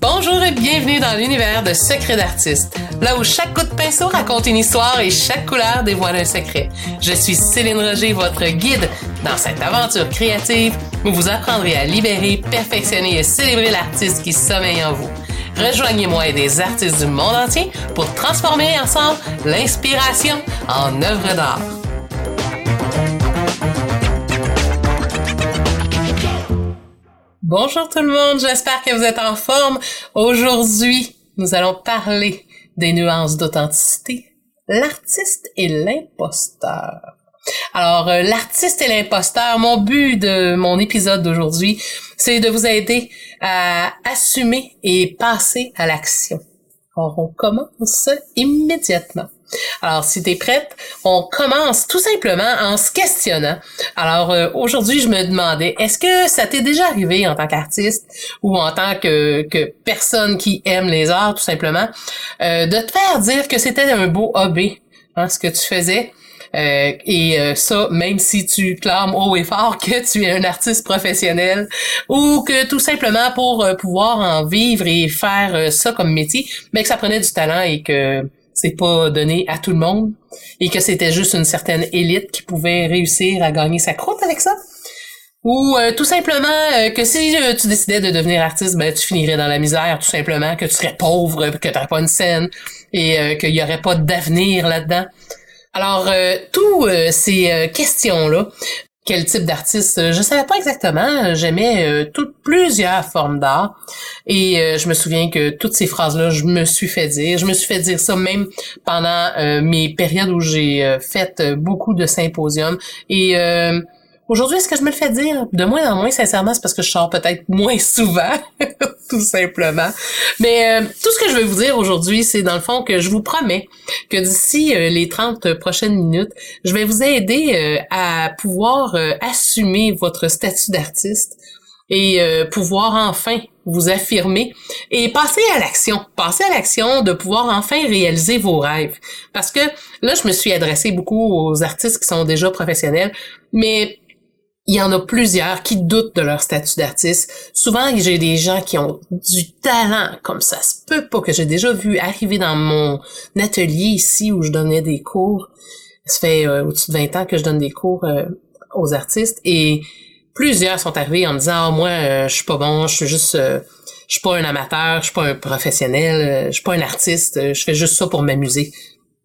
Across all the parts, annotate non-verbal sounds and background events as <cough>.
Bonjour et bienvenue dans l'univers de Secrets d'artistes, là où chaque coup de pinceau raconte une histoire et chaque couleur dévoile un secret. Je suis Céline Roger, votre guide dans cette aventure créative où vous apprendrez à libérer, perfectionner et célébrer l'artiste qui sommeille en vous. Rejoignez-moi et des artistes du monde entier pour transformer ensemble l'inspiration en œuvre d'art. Bonjour tout le monde, j'espère que vous êtes en forme. Aujourd'hui, nous allons parler des nuances d'authenticité, l'artiste et l'imposteur. Alors, euh, l'artiste et l'imposteur, mon but de mon épisode d'aujourd'hui, c'est de vous aider à assumer et passer à l'action. Alors, on commence immédiatement. Alors, si tu prête, on commence tout simplement en se questionnant. Alors, euh, aujourd'hui, je me demandais, est-ce que ça t'est déjà arrivé en tant qu'artiste ou en tant que, que personne qui aime les arts, tout simplement, euh, de te faire dire que c'était un beau hobby, hein, ce que tu faisais, euh, et ça, même si tu clames haut et fort que tu es un artiste professionnel ou que tout simplement pour pouvoir en vivre et faire ça comme métier, mais que ça prenait du talent et que c'est pas donné à tout le monde et que c'était juste une certaine élite qui pouvait réussir à gagner sa croûte avec ça. Ou euh, tout simplement euh, que si euh, tu décidais de devenir artiste, ben tu finirais dans la misère, tout simplement, que tu serais pauvre, que tu pas une scène et qu'il y aurait pas d'avenir là-dedans. Alors, tous ces questions-là quel type d'artiste. Euh, je savais pas exactement. J'aimais euh, toutes plusieurs formes d'art. Et euh, je me souviens que toutes ces phrases-là, je me suis fait dire. Je me suis fait dire ça même pendant mes périodes où j'ai fait beaucoup de symposiums. Et Aujourd'hui, est-ce que je me le fais dire? De moins en moins, sincèrement, c'est parce que je sors peut-être moins <laughs> souvent, tout simplement. Mais euh, tout ce que je veux vous dire aujourd'hui, c'est dans le fond que je vous promets que d'ici euh, les 30 prochaines minutes, je vais vous aider euh, à pouvoir assumer votre statut d'artiste et pouvoir enfin vous affirmer et passer à l'action, passer à l'action de pouvoir enfin réaliser vos rêves. Parce que là, je me suis adressée beaucoup aux artistes qui sont déjà professionnels, mais il y en a plusieurs qui doutent de leur statut d'artiste. Souvent, j'ai des gens qui ont du talent, comme ça se peut pas, que j'ai déjà vu arriver dans mon atelier ici où je donnais des cours. Ça fait euh, au-dessus de 20 ans que je donne des cours euh, aux artistes et plusieurs sont arrivés en me disant, ah, moi, euh, je suis pas bon, je suis juste, je suis pas un amateur, je suis pas un professionnel, je suis pas un artiste, je fais juste ça pour m'amuser.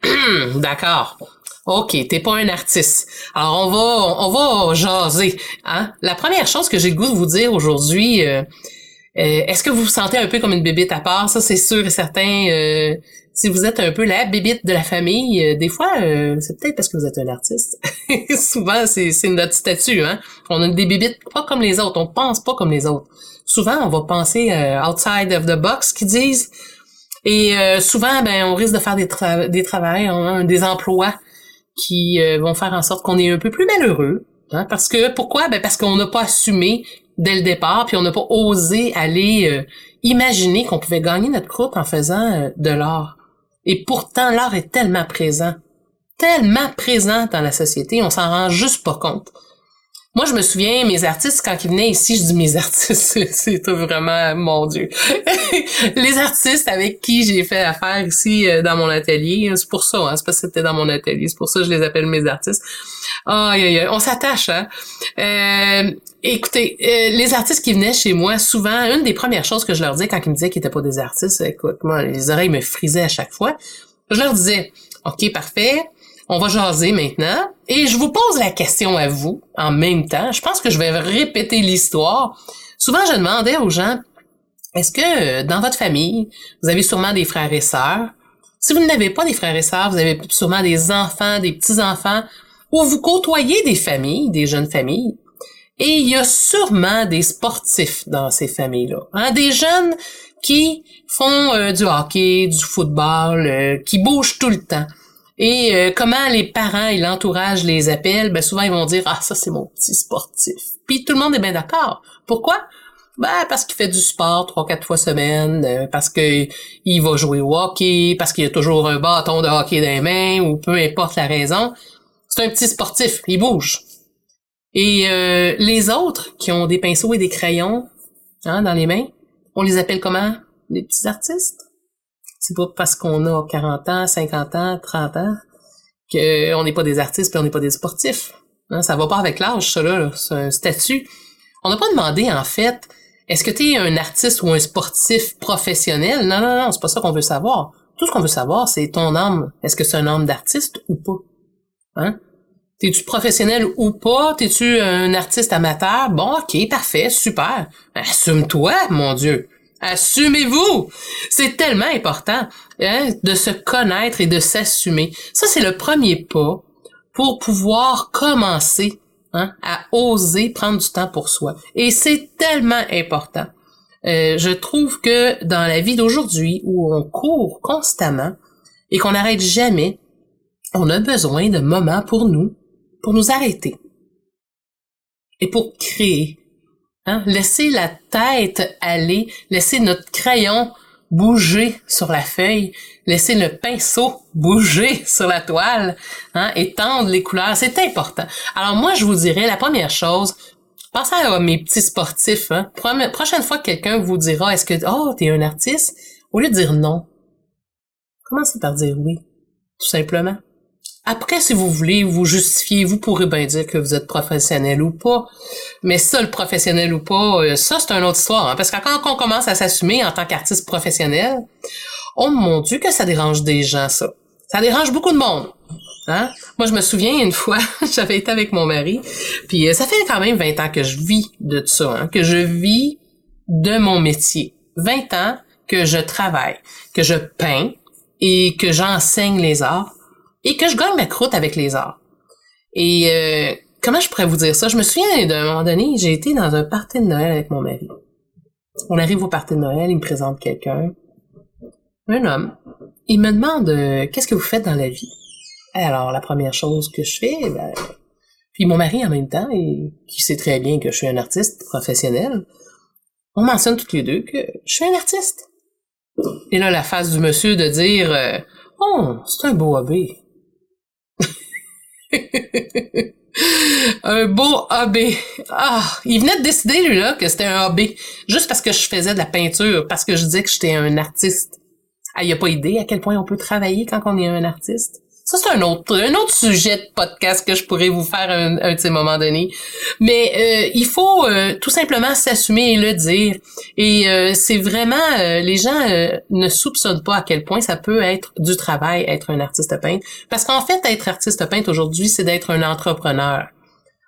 <clears throat> D'accord. OK, t'es pas un artiste. Alors on va on va jaser. Hein? La première chose que j'ai le goût de vous dire aujourd'hui, euh, euh, est-ce que vous vous sentez un peu comme une bébite à part? Ça, c'est sûr et certain. Euh, si vous êtes un peu la bébite de la famille, des fois, c'est peut-être parce que vous êtes un artiste. <laughs> Souvent, c'est, notre statut. Hein? On a des bébites pas comme les autres. On pense pas comme les autres. Souvent, on va penser outside of the box, qui disent. Et souvent, ben, on risque de faire des, des travails, des emplois qui euh, vont faire en sorte qu'on est un peu plus malheureux. Hein, parce que pourquoi? Ben parce qu'on n'a pas assumé dès le départ, puis on n'a pas osé aller euh, imaginer qu'on pouvait gagner notre croûte en faisant euh, de l'art. Et pourtant, l'art est tellement présent, tellement présent dans la société, on s'en rend juste pas compte. Moi, je me souviens, mes artistes, quand ils venaient ici, je dis mes artistes, <laughs> c'est vraiment, mon Dieu. <laughs> les artistes avec qui j'ai fait affaire ici euh, dans mon atelier, c'est pour ça, hein, c'est parce que c'était dans mon atelier, c'est pour ça que je les appelle mes artistes. Aïe, aïe, on s'attache, hein. Euh, écoutez, euh, les artistes qui venaient chez moi, souvent, une des premières choses que je leur disais quand ils me disaient qu'ils étaient pas des artistes, écoute, moi, les oreilles me frisaient à chaque fois. Je leur disais, OK, parfait, on va jaser maintenant. Et je vous pose la question à vous en même temps. Je pense que je vais répéter l'histoire. Souvent, je demandais aux gens, est-ce que euh, dans votre famille, vous avez sûrement des frères et sœurs? Si vous n'avez pas des frères et sœurs, vous avez sûrement des enfants, des petits-enfants, ou vous côtoyez des familles, des jeunes familles. Et il y a sûrement des sportifs dans ces familles-là. Hein? Des jeunes qui font euh, du hockey, du football, euh, qui bougent tout le temps. Et euh, comment les parents et l'entourage les appellent, ben souvent ils vont dire ah ça c'est mon petit sportif. Puis tout le monde est bien d'accord. Pourquoi? Ben parce qu'il fait du sport trois quatre fois semaine, euh, parce que il va jouer au hockey, parce qu'il a toujours un bâton de hockey dans les mains ou peu importe la raison. C'est un petit sportif, il bouge. Et euh, les autres qui ont des pinceaux et des crayons hein, dans les mains, on les appelle comment? Les petits artistes? C'est pas parce qu'on a 40 ans, 50 ans, 30 ans qu'on n'est pas des artistes puis on n'est pas des sportifs. Hein, ça va pas avec l'âge, ça là, c'est un statut. On n'a pas demandé en fait, est-ce que tu es un artiste ou un sportif professionnel? Non, non, non, c'est pas ça qu'on veut savoir. Tout ce qu'on veut savoir, c'est ton âme. Est-ce que c'est un âme d'artiste ou pas? Hein? T'es-tu professionnel ou pas? T'es-tu un artiste amateur? Bon, ok, parfait, super. Assume-toi, mon Dieu. Assumez-vous! C'est tellement important hein, de se connaître et de s'assumer. Ça, c'est le premier pas pour pouvoir commencer hein, à oser prendre du temps pour soi. Et c'est tellement important. Euh, je trouve que dans la vie d'aujourd'hui, où on court constamment et qu'on n'arrête jamais, on a besoin de moments pour nous, pour nous arrêter et pour créer. Hein? Laisser la tête aller, laisser notre crayon bouger sur la feuille, laisser le pinceau bouger <laughs> sur la toile, hein, étendre les couleurs, c'est important. Alors moi, je vous dirais, la première chose, pensez à mes petits sportifs. Hein? Prochaine fois que quelqu'un vous dira, est-ce que, oh, t'es un artiste, au lieu de dire non, commencez par dire oui, tout simplement. Après, si vous voulez vous justifier, vous pourrez bien dire que vous êtes professionnel ou pas. Mais ça, le professionnel ou pas, euh, ça, c'est une autre histoire. Hein. parce que quand on commence à s'assumer en tant qu'artiste professionnel, oh mon Dieu que ça dérange des gens, ça. Ça dérange beaucoup de monde. Hein? Moi, je me souviens une fois, <laughs> j'avais été avec mon mari, puis euh, ça fait quand même 20 ans que je vis de ça, hein, que je vis de mon métier. 20 ans que je travaille, que je peins et que j'enseigne les arts et que je gagne ma croûte avec les arts. Et euh, comment je pourrais vous dire ça? Je me souviens d'un moment donné, j'ai été dans un party de Noël avec mon mari. On arrive au party de Noël, il me présente quelqu'un, un homme. Il me demande euh, qu'est-ce que vous faites dans la vie. Alors la première chose que je fais, ben, puis mon mari en même temps, et qui sait très bien que je suis un artiste professionnel, on mentionne toutes les deux que je suis un artiste. Et là, la face du monsieur de dire euh, Oh, c'est un beau hobby. <laughs> un beau hobby. Ah, il venait de décider, lui, là, que c'était un hobby. Juste parce que je faisais de la peinture, parce que je disais que j'étais un artiste. Ah, il a pas idée à quel point on peut travailler quand on est un artiste. Ça, c'est un autre, un autre sujet de podcast que je pourrais vous faire un, un de ces moments. Mais euh, il faut euh, tout simplement s'assumer et le dire. Et euh, c'est vraiment, les gens ne soupçonnent pas à quel point ça peut être du travail, être un artiste peintre. Parce qu'en fait, être artiste peintre aujourd'hui, c'est d'être un entrepreneur.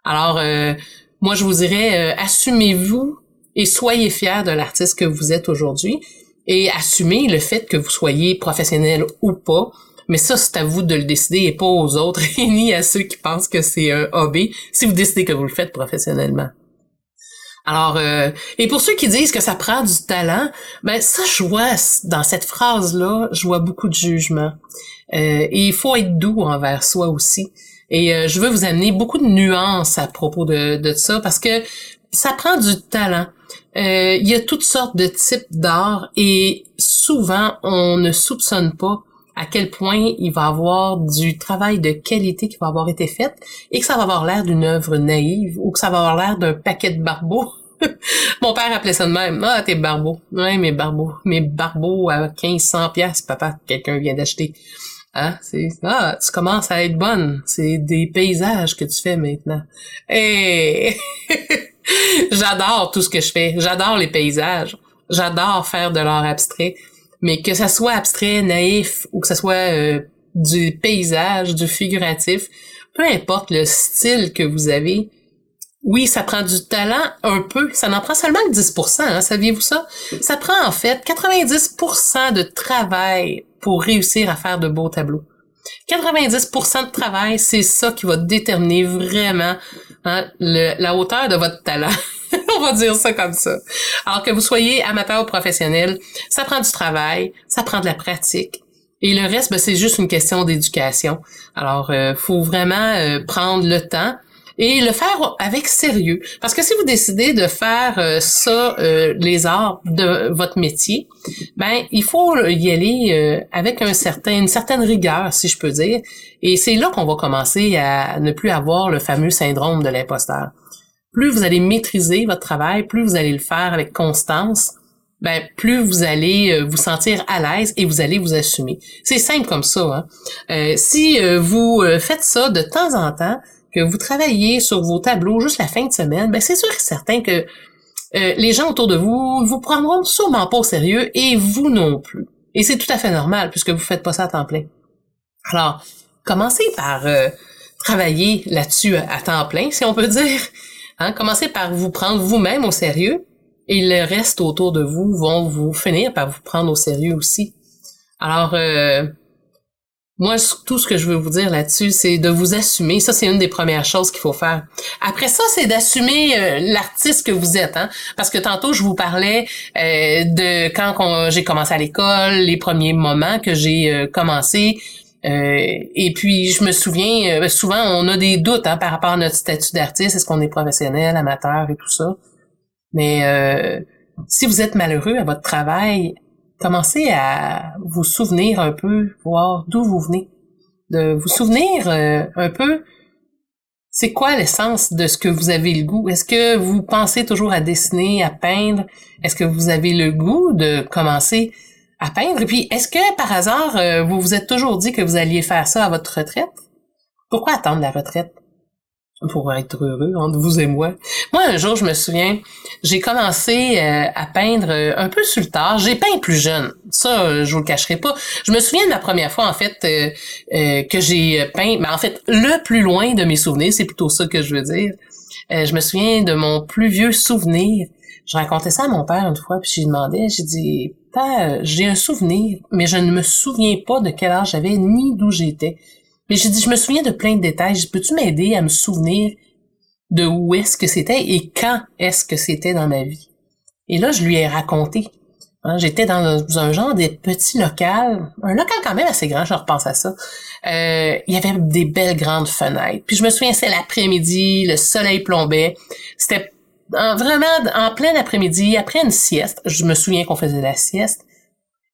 Alors, moi, je vous dirais, assumez-vous et soyez fiers de l'artiste que vous êtes aujourd'hui et assumez le fait que vous soyez professionnel ou pas mais ça, c'est à vous de le décider et pas aux autres, <laughs> et ni à ceux qui pensent que c'est un hobby, si vous décidez que vous le faites professionnellement. Alors, euh, et pour ceux qui disent que ça prend du talent, ben ça, je vois dans cette phrase-là, je vois beaucoup de jugement. Euh, et il faut être doux envers soi aussi. Et euh, je veux vous amener beaucoup de nuances à propos de, de ça parce que ça prend du talent. Il y a toutes sortes de types d'art et souvent on ne soupçonne pas à quel point il va avoir du travail de qualité qui va avoir été fait et que ça va avoir l'air d'une œuvre naïve ou que ça va avoir l'air d'un paquet de barbeaux. <laughs> Mon père appelait ça de même. Ah, tes barbeaux. Ouais, mes barbeaux. Mes barbeaux à 1500 pièces, papa, quelqu'un vient d'acheter. Hein? C'est, ah, tu commences à être bonne. C'est des paysages que tu fais maintenant. Et <laughs> j'adore tout ce que je fais. J'adore les paysages. J'adore faire de l'art abstrait. Mais que ça soit abstrait, naïf ou que ça soit euh, du paysage, du figuratif, peu importe le style que vous avez, oui, ça prend du talent un peu, ça n'en prend seulement que 10%, hein, saviez-vous ça? Ça prend en fait 90% de travail pour réussir à faire de beaux tableaux. 90% de travail, c'est ça qui va déterminer vraiment hein, la hauteur de votre talent. <laughs> On va dire ça comme ça. Alors que vous soyez amateur ou professionnel, ça prend du travail, ça prend de la pratique. Et le reste, ben, c'est juste une question d'éducation. Alors, euh, faut vraiment euh, prendre le temps et le faire avec sérieux. Parce que si vous décidez de faire euh, ça, euh, les arts de votre métier, ben il faut y aller euh, avec un certain, une certaine rigueur, si je peux dire. Et c'est là qu'on va commencer à ne plus avoir le fameux syndrome de l'imposteur. Plus vous allez maîtriser votre travail, plus vous allez le faire avec constance, ben plus vous allez vous sentir à l'aise et vous allez vous assumer. C'est simple comme ça. Hein? Euh, si vous faites ça de temps en temps, que vous travaillez sur vos tableaux juste la fin de semaine, ben c'est sûr et certain que les gens autour de vous vous prendront sûrement pas au sérieux et vous non plus. Et c'est tout à fait normal puisque vous faites pas ça à temps plein. Alors, commencez par travailler là-dessus à temps plein, si on peut dire. Hein? Commencez par vous prendre vous-même au sérieux et le reste autour de vous vont vous finir par vous prendre au sérieux aussi. Alors, euh, moi, tout ce que je veux vous dire là-dessus, c'est de vous assumer. Ça, c'est une des premières choses qu'il faut faire. Après ça, c'est d'assumer euh, l'artiste que vous êtes. Hein? Parce que tantôt, je vous parlais euh, de quand j'ai commencé à l'école, les premiers moments que j'ai commencé. et puis, je me souviens, souvent, on a des doutes hein, par rapport à notre statut d'artiste. Est-ce qu'on est professionnel, amateur et tout ça? Mais euh, si vous êtes malheureux à votre travail, commencez à vous souvenir un peu, voir d'où vous venez. De vous souvenir euh, un peu, c'est quoi l'essence de ce que vous avez le goût? Est-ce que vous pensez toujours à dessiner, à peindre? Est-ce que vous avez le goût de commencer à peindre? Et puis, est-ce que par hasard, euh, vous vous êtes toujours dit que vous alliez faire ça à votre retraite? Pourquoi attendre la retraite? Pour être heureux entre vous et moi. Moi, un jour, je me souviens, j'ai commencé euh, à peindre euh, un peu sur le tard. J'ai peint plus jeune. Ça, euh, je vous le cacherai pas. Je me souviens de la première fois, en fait, que j'ai peint, mais en fait, le plus loin de mes souvenirs, c'est plutôt ça que je veux dire. je me souviens de mon plus vieux souvenir. Je racontais ça à mon père une fois, puis je lui demandais, j'ai dit, j'ai un souvenir, mais je ne me souviens pas de quel âge j'avais ni d'où j'étais. Mais j'ai dit, je me souviens de plein de détails. Peux-tu m'aider à me souvenir de où est-ce que c'était et quand est-ce que c'était dans ma vie? Et là, je lui ai raconté. Hein, J'étais dans un genre de petit local, un local quand même assez grand, je repense à ça. Euh, il y avait des belles grandes fenêtres. Puis je me souviens, c'est l'après-midi, le soleil plombait. C'était vraiment en plein après-midi, après une sieste. Je me souviens qu'on faisait la sieste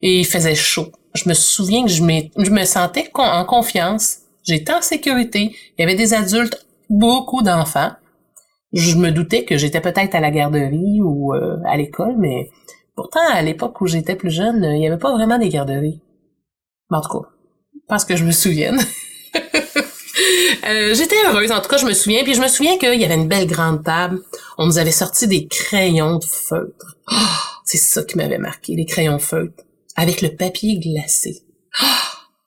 et il faisait chaud. Je me souviens que je, je me sentais en confiance J'étais en sécurité. Il y avait des adultes, beaucoup d'enfants. Je me doutais que j'étais peut-être à la garderie ou euh, à l'école, mais pourtant, à l'époque où j'étais plus jeune, il n'y avait pas vraiment des garderies. en tout cas, parce que je me souvienne. <laughs> Euh, j'étais heureuse, en tout cas, je me souviens. Puis je me souviens qu'il y avait une belle grande table. On nous avait sorti des crayons de feutre. Oh, c'est ça qui m'avait marqué, les crayons de feutre. Avec le papier glacé. Oh,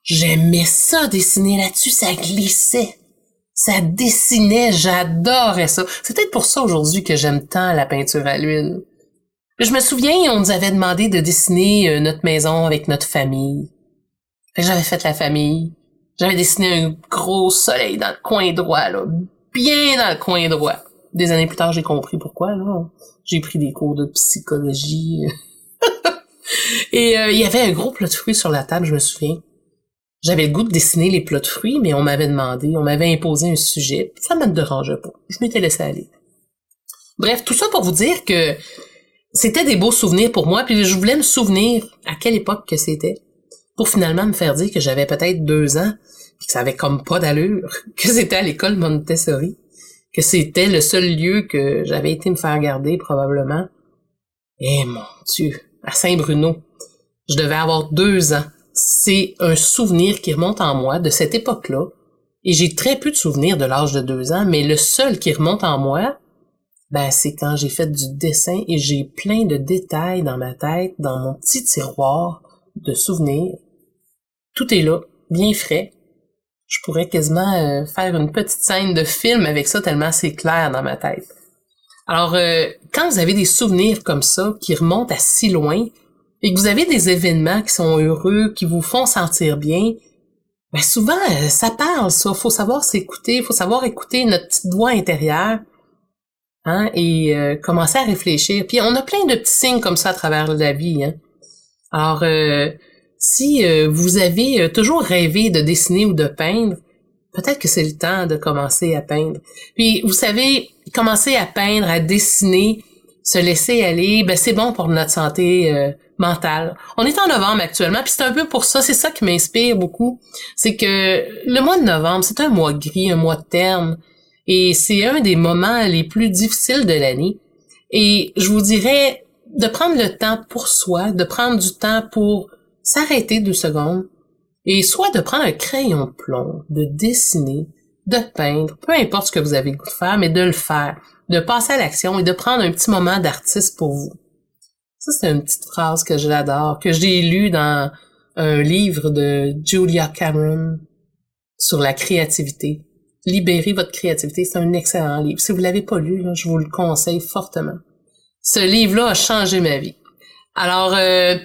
J'aimais ça dessiner là-dessus, ça glissait. Ça dessinait, j'adorais ça. C'est peut-être pour ça aujourd'hui que j'aime tant la peinture à l'huile. Je me souviens, on nous avait demandé de dessiner euh, notre maison avec notre famille. J'avais fait la famille. J'avais dessiné un gros soleil dans le coin droit, là. Bien dans le coin droit. Des années plus tard, j'ai compris pourquoi, là. J'ai pris des cours de psychologie. <laughs> Et euh, il y avait un gros plat de fruits sur la table, je me souviens. J'avais le goût de dessiner les plats de fruits, mais on m'avait demandé, on m'avait imposé un sujet. Ça me dérangeait pas. Je m'étais laissé aller. Bref, tout ça pour vous dire que c'était des beaux souvenirs pour moi, puis je voulais me souvenir à quelle époque que c'était, pour finalement me faire dire que j'avais peut-être deux ans, puis que ça avait comme pas d'allure, <laughs> que c'était à l'école Montessori, que c'était le seul lieu que j'avais été me faire garder probablement. Eh mon Dieu, à Saint-Bruno, je devais avoir deux ans c'est un souvenir qui remonte en moi de cette époque-là. Et j'ai très peu de souvenirs de l'âge de deux ans, mais le seul qui remonte en moi, ben, c'est quand j'ai fait du dessin et j'ai plein de détails dans ma tête, dans mon petit tiroir de souvenirs. Tout est là, bien frais. Je pourrais quasiment euh, faire une petite scène de film avec ça tellement c'est clair dans ma tête. Alors, euh, quand vous avez des souvenirs comme ça qui remontent à si loin, et que vous avez des événements qui sont heureux, qui vous font sentir bien, ben souvent, euh, ça parle, ça. Faut savoir s'écouter, faut savoir écouter notre petite voix intérieure, hein, et euh, commencer à réfléchir. Puis on a plein de petits signes comme ça à travers la vie, hein. Alors, euh, si vous avez toujours rêvé de dessiner ou de peindre, peut-être que c'est le temps de commencer à peindre. Puis, vous savez, commencer à peindre, à dessiner, se laisser aller, ben c'est bon pour notre santé mental. On est en novembre actuellement, puis c'est un peu pour ça, c'est ça qui m'inspire beaucoup. C'est que le mois de novembre, c'est un mois gris, un mois de terme, et c'est un des moments les plus difficiles de l'année. Et je vous dirais, de prendre le temps pour soi, de prendre du temps pour s'arrêter deux secondes et soit de prendre un crayon plomb, de dessiner, de peindre, peu importe ce que vous avez goût de faire, mais de le faire, de passer à l'action et de prendre un petit moment d'artiste pour vous. Ça, c'est une petite phrase que j'adore, que j'ai lue dans un livre de Julia Cameron sur la créativité. Libérez votre créativité, c'est un excellent livre. Si vous l'avez pas lu, je vous le conseille fortement. Ce livre-là a changé ma vie. Alors, euh,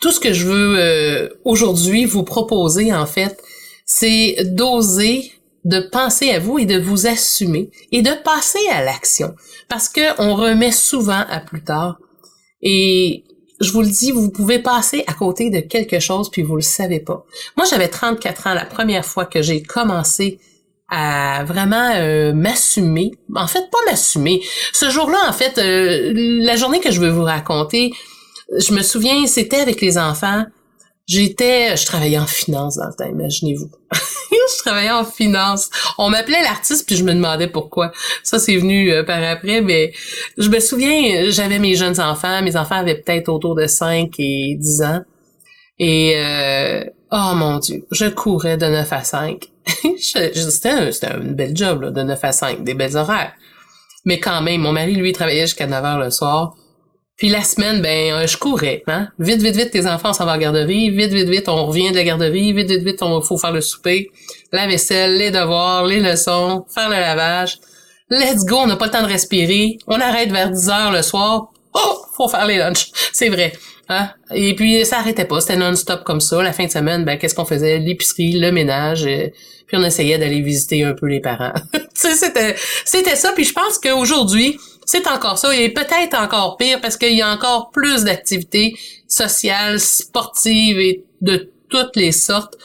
tout ce que je veux euh, aujourd'hui vous proposer, en fait, c'est d'oser de penser à vous et de vous assumer et de passer à l'action. Parce que on remet souvent à plus tard. Et je vous le dis, vous pouvez passer à côté de quelque chose puis vous le savez pas. Moi, j'avais 34 ans la première fois que j'ai commencé à vraiment euh, m'assumer. En fait, pas m'assumer. Ce jour-là, en fait, euh, la journée que je veux vous raconter, je me souviens, c'était avec les enfants. J'étais, je travaillais en finance dans le temps, imaginez-vous. <laughs> je travaillais en finance. On m'appelait l'artiste puis je me demandais pourquoi. Ça c'est venu euh, par après, mais je me souviens, j'avais mes jeunes enfants. Mes enfants avaient peut-être autour de 5 et 10 ans. Et euh, oh mon dieu, je courais de 9 à 5. <laughs> c'était un, une belle job là, de 9 à 5, des belles horaires. Mais quand même, mon mari lui travaillait jusqu'à 9 heures le soir. Puis la semaine, ben, euh, je courais, hein. Vite, vite, vite, tes enfants s'en vont à la garderie. Vite, vite, vite, on revient de la garderie. Vite, vite, vite, on faut faire le souper, la vaisselle, les devoirs, les leçons, faire le lavage. Let's go, on n'a pas le temps de respirer. On arrête vers 10 heures le soir. Oh, faut faire les lunchs. <laughs> C'est vrai. Hein? Et puis ça arrêtait pas, c'était non-stop comme ça. La fin de semaine, ben qu'est-ce qu'on faisait? L'épicerie, le ménage, euh, puis on essayait d'aller visiter un peu les parents. <laughs> c'était c'était ça. Puis je pense qu'aujourd'hui, c'est encore ça, et peut-être encore pire parce qu'il y a encore plus d'activités sociales, sportives et de toutes les sortes.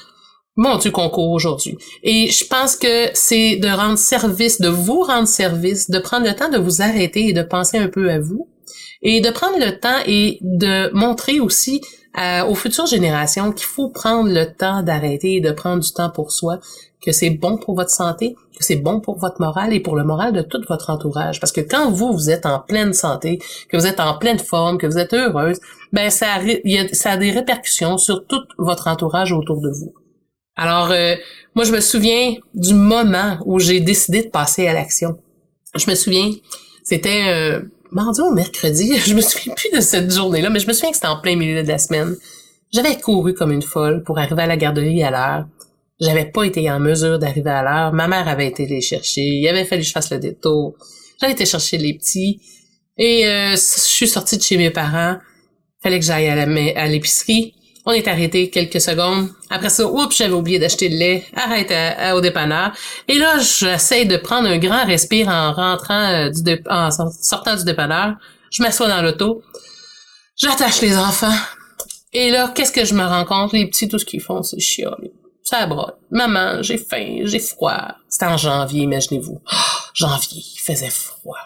Mon Dieu, concours aujourd'hui. Et je pense que c'est de rendre service, de vous rendre service, de prendre le temps de vous arrêter et de penser un peu à vous, et de prendre le temps et de montrer aussi euh, aux futures générations qu'il faut prendre le temps d'arrêter et de prendre du temps pour soi, que c'est bon pour votre santé, que c'est bon pour votre morale et pour le moral de tout votre entourage. Parce que quand vous, vous êtes en pleine santé, que vous êtes en pleine forme, que vous êtes heureuse, ben ça a, ça a des répercussions sur tout votre entourage autour de vous. Alors, euh, moi, je me souviens du moment où j'ai décidé de passer à l'action. Je me souviens, c'était euh, mardi ou mercredi, <laughs> je me souviens plus de cette journée-là, mais je me souviens que c'était en plein milieu de la semaine. J'avais couru comme une folle pour arriver à la garderie à l'heure. J'avais pas été en mesure d'arriver à l'heure. Ma mère avait été les chercher. Il avait fallu que je fasse le détour. J'avais été chercher les petits. Et euh, je suis sortie de chez mes parents. Fallait que j'aille à l'épicerie. On est arrêté quelques secondes. Après ça, oups, j'avais oublié d'acheter le lait. Arrête au dépanneur. Et là, j'essaie de prendre un grand respire en rentrant euh, en sortant du dépanneur. Je m'assois dans l'auto. J'attache les enfants. Et là, qu'est-ce que je me rends compte? Les petits, tout ce qu'ils font, c'est chialer ça broie. Maman, j'ai faim, j'ai froid. C'était en janvier, imaginez-vous. Oh, janvier, il faisait froid.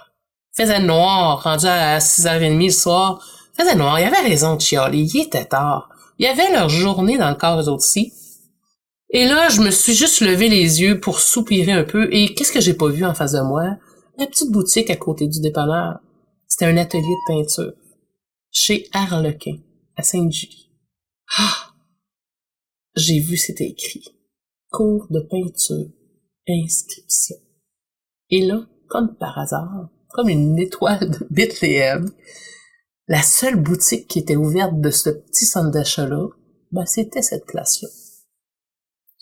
Il faisait noir, rendu à 6h30 le soir. Il faisait noir, il avait raison de chialer, il était tard. Il y avait leur journée dans le corps eux. Et là, je me suis juste levé les yeux pour soupirer un peu, et qu'est-ce que j'ai pas vu en face de moi? La petite boutique à côté du dépanneur. C'était un atelier de peinture. Chez Harlequin, à Sainte-Julie. Ah! j'ai vu c'était écrit cours de peinture, inscription. Et là, comme par hasard, comme une étoile de Bethléem, la seule boutique qui était ouverte de ce petit centre d'achat-là, ben, c'était cette place-là.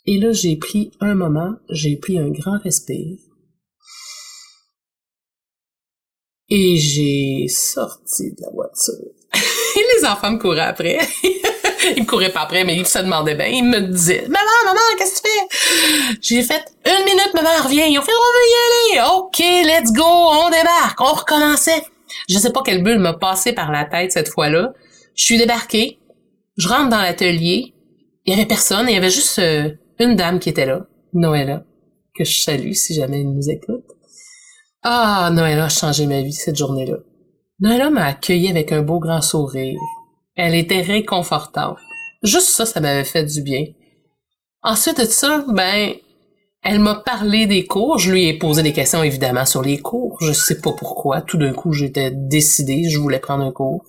Et là, j'ai pris un moment, j'ai pris un grand respire, et j'ai sorti de la voiture. <laughs> et les enfants me couraient après. <laughs> il me courait pas après, mais il se demandait bien. Il me disait, maman, maman, qu'est-ce que tu fais? J'ai fait, une minute, maman, reviens. Ils ont fait, on va y aller. OK, let's go, on débarque. On recommençait. Je sais pas quelle bulle m'a passé par la tête cette fois-là. Je suis débarquée. Je rentre dans l'atelier. Il y avait personne. Il y avait juste euh, une dame qui était là, Noëlla, que je salue si jamais elle nous écoute. Ah, Noëlla a changé ma vie cette journée-là. Noëlla m'a accueilli avec un beau grand sourire. Elle était réconfortante. Juste ça, ça m'avait fait du bien. Ensuite de ça, ben, elle m'a parlé des cours. Je lui ai posé des questions, évidemment, sur les cours. Je sais pas pourquoi. Tout d'un coup, j'étais décidée, je voulais prendre un cours.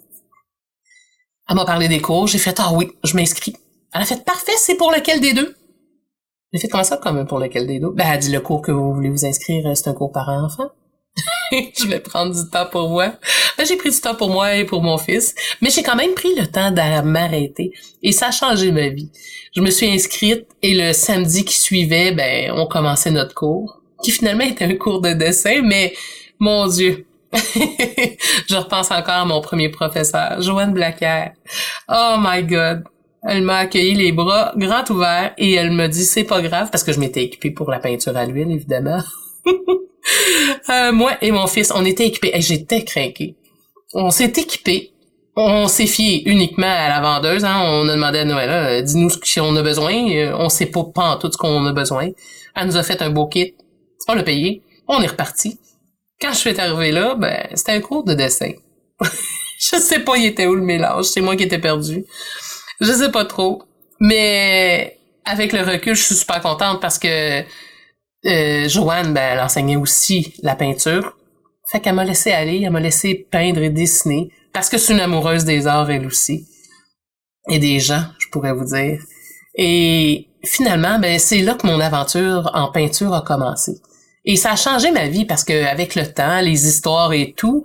Elle m'a parlé des cours. J'ai fait, ah oui, je m'inscris. Elle a fait, parfait, c'est pour lequel des deux? J'ai fait, comment ça, comme pour lequel des deux? Ben, elle a dit, le cours que vous voulez vous inscrire, c'est un cours par enfant. <laughs> je vais prendre du temps pour moi. Ben, j'ai pris du temps pour moi et pour mon fils, mais j'ai quand même pris le temps de m'arrêter et ça a changé ma vie. Je me suis inscrite et le samedi qui suivait, ben, on commençait notre cours, qui finalement était un cours de dessin, mais mon Dieu, <laughs> je repense encore à mon premier professeur, Joanne Blacker. Oh my God. Elle m'a accueilli les bras grands ouverts et elle me dit c'est pas grave parce que je m'étais équipée pour la peinture à l'huile évidemment. <laughs> Euh, moi et mon fils, on était équipés. et J'étais craqué. On s'est équipés. On s'est fié uniquement à la vendeuse. Hein. On a demandé à Noëlla, euh, dis-nous ce qu'on a besoin. Euh, on sait pas, pas tout ce qu'on a besoin. Elle nous a fait un beau kit. On l'a payé. On est reparti. Quand je suis arrivé là, ben, c'était un cours de dessin. <laughs> je sais pas, il était où le mélange. C'est moi qui étais perdu. Je sais pas trop. Mais avec le recul, je suis super contente parce que euh, Joanne, ben, elle enseignait aussi la peinture. Fait qu'elle m'a laissé aller, elle m'a laissé peindre et dessiner, parce que c'est une amoureuse des arts, elle aussi. Et des gens, je pourrais vous dire. Et finalement, ben, c'est là que mon aventure en peinture a commencé. Et ça a changé ma vie parce que avec le temps, les histoires et tout,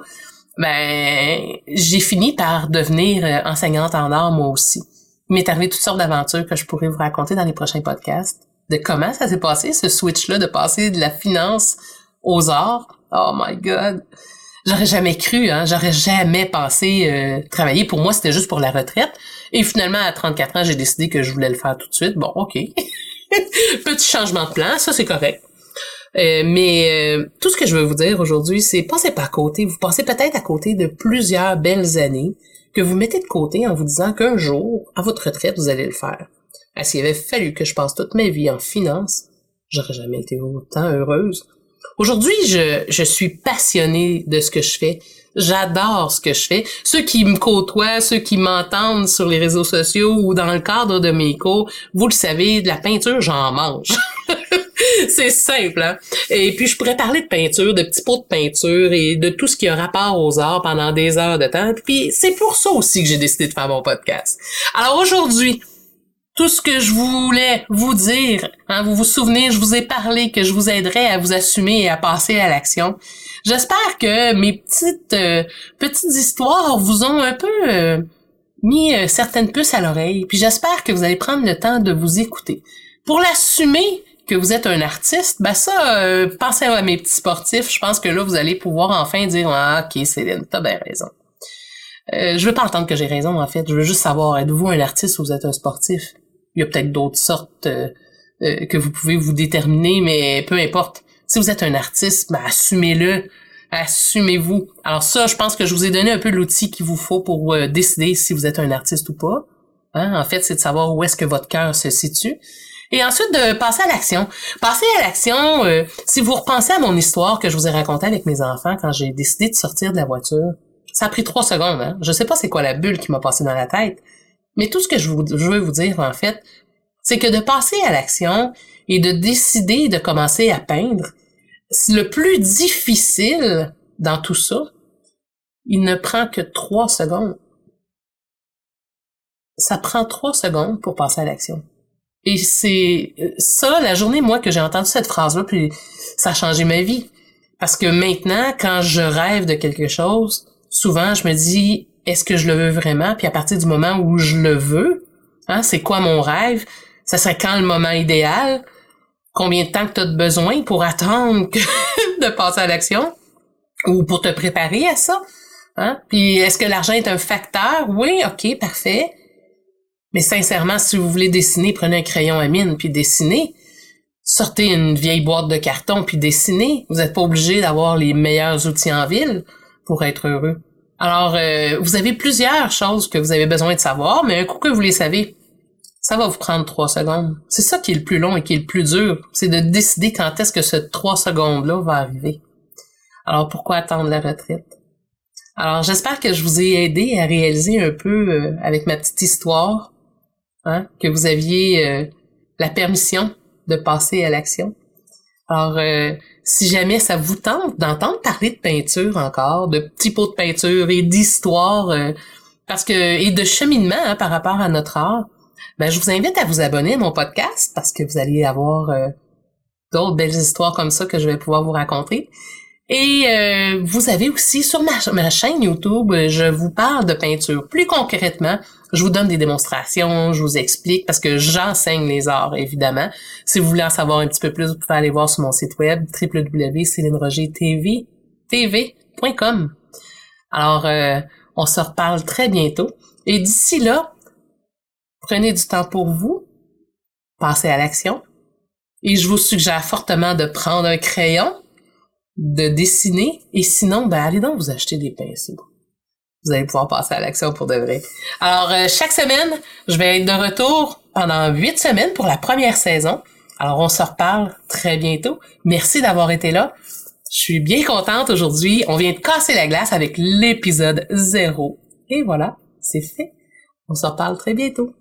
ben, j'ai fini par devenir euh, enseignante en art moi aussi. Il m'est arrivé toutes sortes d'aventures que je pourrais vous raconter dans les prochains podcasts de comment ça s'est passé, ce switch-là, de passer de la finance aux arts? Oh my God! J'aurais jamais cru, hein? J'aurais jamais pensé euh, travailler. Pour moi, c'était juste pour la retraite. Et finalement, à 34 ans, j'ai décidé que je voulais le faire tout de suite. Bon, OK. <laughs> Petit changement de plan, ça c'est correct. Euh, mais euh, tout ce que je veux vous dire aujourd'hui, c'est passez pas à côté. Vous passez peut-être à côté de plusieurs belles années que vous mettez de côté en vous disant qu'un jour, à votre retraite, vous allez le faire. Ah, s'il avait fallu que je passe toute ma vie en finance, j'aurais jamais été autant heureuse. Aujourd'hui, je, je suis passionnée de ce que je fais. J'adore ce que je fais. Ceux qui me côtoient, ceux qui m'entendent sur les réseaux sociaux ou dans le cadre de mes cours, vous le savez, de la peinture, j'en mange. <laughs> c'est simple, hein? Et puis, je pourrais parler de peinture, de petits pots de peinture et de tout ce qui a rapport aux arts pendant des heures de temps. Puis, c'est pour ça aussi que j'ai décidé de faire mon podcast. Alors, aujourd'hui, tout ce que je voulais vous dire, hein, vous vous souvenez, je vous ai parlé que je vous aiderais à vous assumer et à passer à l'action. J'espère que mes petites euh, petites histoires vous ont un peu euh, mis euh, certaines puces à l'oreille, puis j'espère que vous allez prendre le temps de vous écouter. Pour l'assumer que vous êtes un artiste, ben ça, pensez à mes petits sportifs, je pense que là, vous allez pouvoir enfin dire « Ah, ok, Céline, t'as bien raison ». je veux pas entendre que j'ai raison, en fait. Je veux juste savoir, êtes-vous un artiste ou vous êtes un sportif? Il y a peut-être d'autres sortes euh, euh, que vous pouvez vous déterminer, mais peu importe. Si vous êtes un artiste, ben, assumez-le. Assumez-vous. Alors ça, je pense que je vous ai donné un peu l'outil qu'il vous faut pour euh, décider si vous êtes un artiste ou pas. Hein? En fait, c'est de savoir où est-ce que votre cœur se situe. Et ensuite, de passer à l'action. Passer à l'action, si vous repensez à mon histoire que je vous ai racontée avec mes enfants quand j'ai décidé de sortir de la voiture, ça a pris trois secondes. Hein? Je sais pas c'est quoi la bulle qui m'a passé dans la tête, mais tout ce que je, veux vous dire, en fait, c'est que de passer à l'action et de décider de commencer à peindre, le plus difficile dans tout ça, il ne prend que trois secondes. Ça prend trois secondes pour passer à l'action. Et c'est ça, la journée, moi, que j'ai entendu cette phrase-là, puis ça a changé ma vie. Parce que maintenant, quand je rêve de quelque chose, souvent, je me dis, est-ce que je le veux vraiment? Puis à partir du moment où je le veux, hein, c'est quoi mon rêve? Ça serait quand le moment idéal? Combien de temps que tu as besoin pour attendre <laughs> de passer à l'action? Ou pour te préparer à ça? Hein? Puis est-ce que l'argent est un facteur? Oui, ok, parfait. Mais sincèrement, si vous voulez dessiner, prenez un crayon à mine puis dessinez. Sortez une vieille boîte de carton puis dessinez. Vous n'êtes pas obligé d'avoir les meilleurs outils en ville pour être heureux. Alors, euh, vous avez plusieurs choses que vous avez besoin de savoir, mais un coup que vous les savez, ça va vous prendre trois secondes. C'est ça qui est le plus long et qui est le plus dur, c'est de décider quand est-ce que ce trois secondes-là va arriver. Alors, pourquoi attendre la retraite? Alors, j'espère que je vous ai aidé à réaliser un peu euh, avec ma petite histoire, hein, que vous aviez euh, la permission de passer à l'action. Alors, si jamais ça vous tente d'entendre parler de peinture encore, de petits pots de peinture et d'histoire, euh, parce que et de cheminement hein, par rapport à notre art, ben je vous invite à vous abonner à mon podcast parce que vous allez avoir euh, d'autres belles histoires comme ça que je vais pouvoir vous raconter. Et euh, vous avez aussi sur ma, chaîne YouTube, je vous parle de peinture plus concrètement. Je vous donne des démonstrations, je vous explique parce que j'enseigne les arts évidemment. Si vous voulez en savoir un petit peu plus, vous pouvez aller voir sur mon site web www.célinerogertv.com. Alors, euh, on se reparle très bientôt. Et d'ici là, prenez du temps pour vous, passez à l'action. Et je vous suggère fortement de prendre un crayon, de dessiner, et sinon, ben, allez donc vous acheter des pinceaux. Vous allez pouvoir passer à l'action pour de vrai. Alors, euh, chaque semaine, je vais être de retour pendant huit semaines pour la première saison. Alors, on se reparle très bientôt. Merci d'avoir été là. Je suis bien contente aujourd'hui. On vient de casser la glace avec l'épisode zéro. Et voilà, c'est fait. On se reparle très bientôt.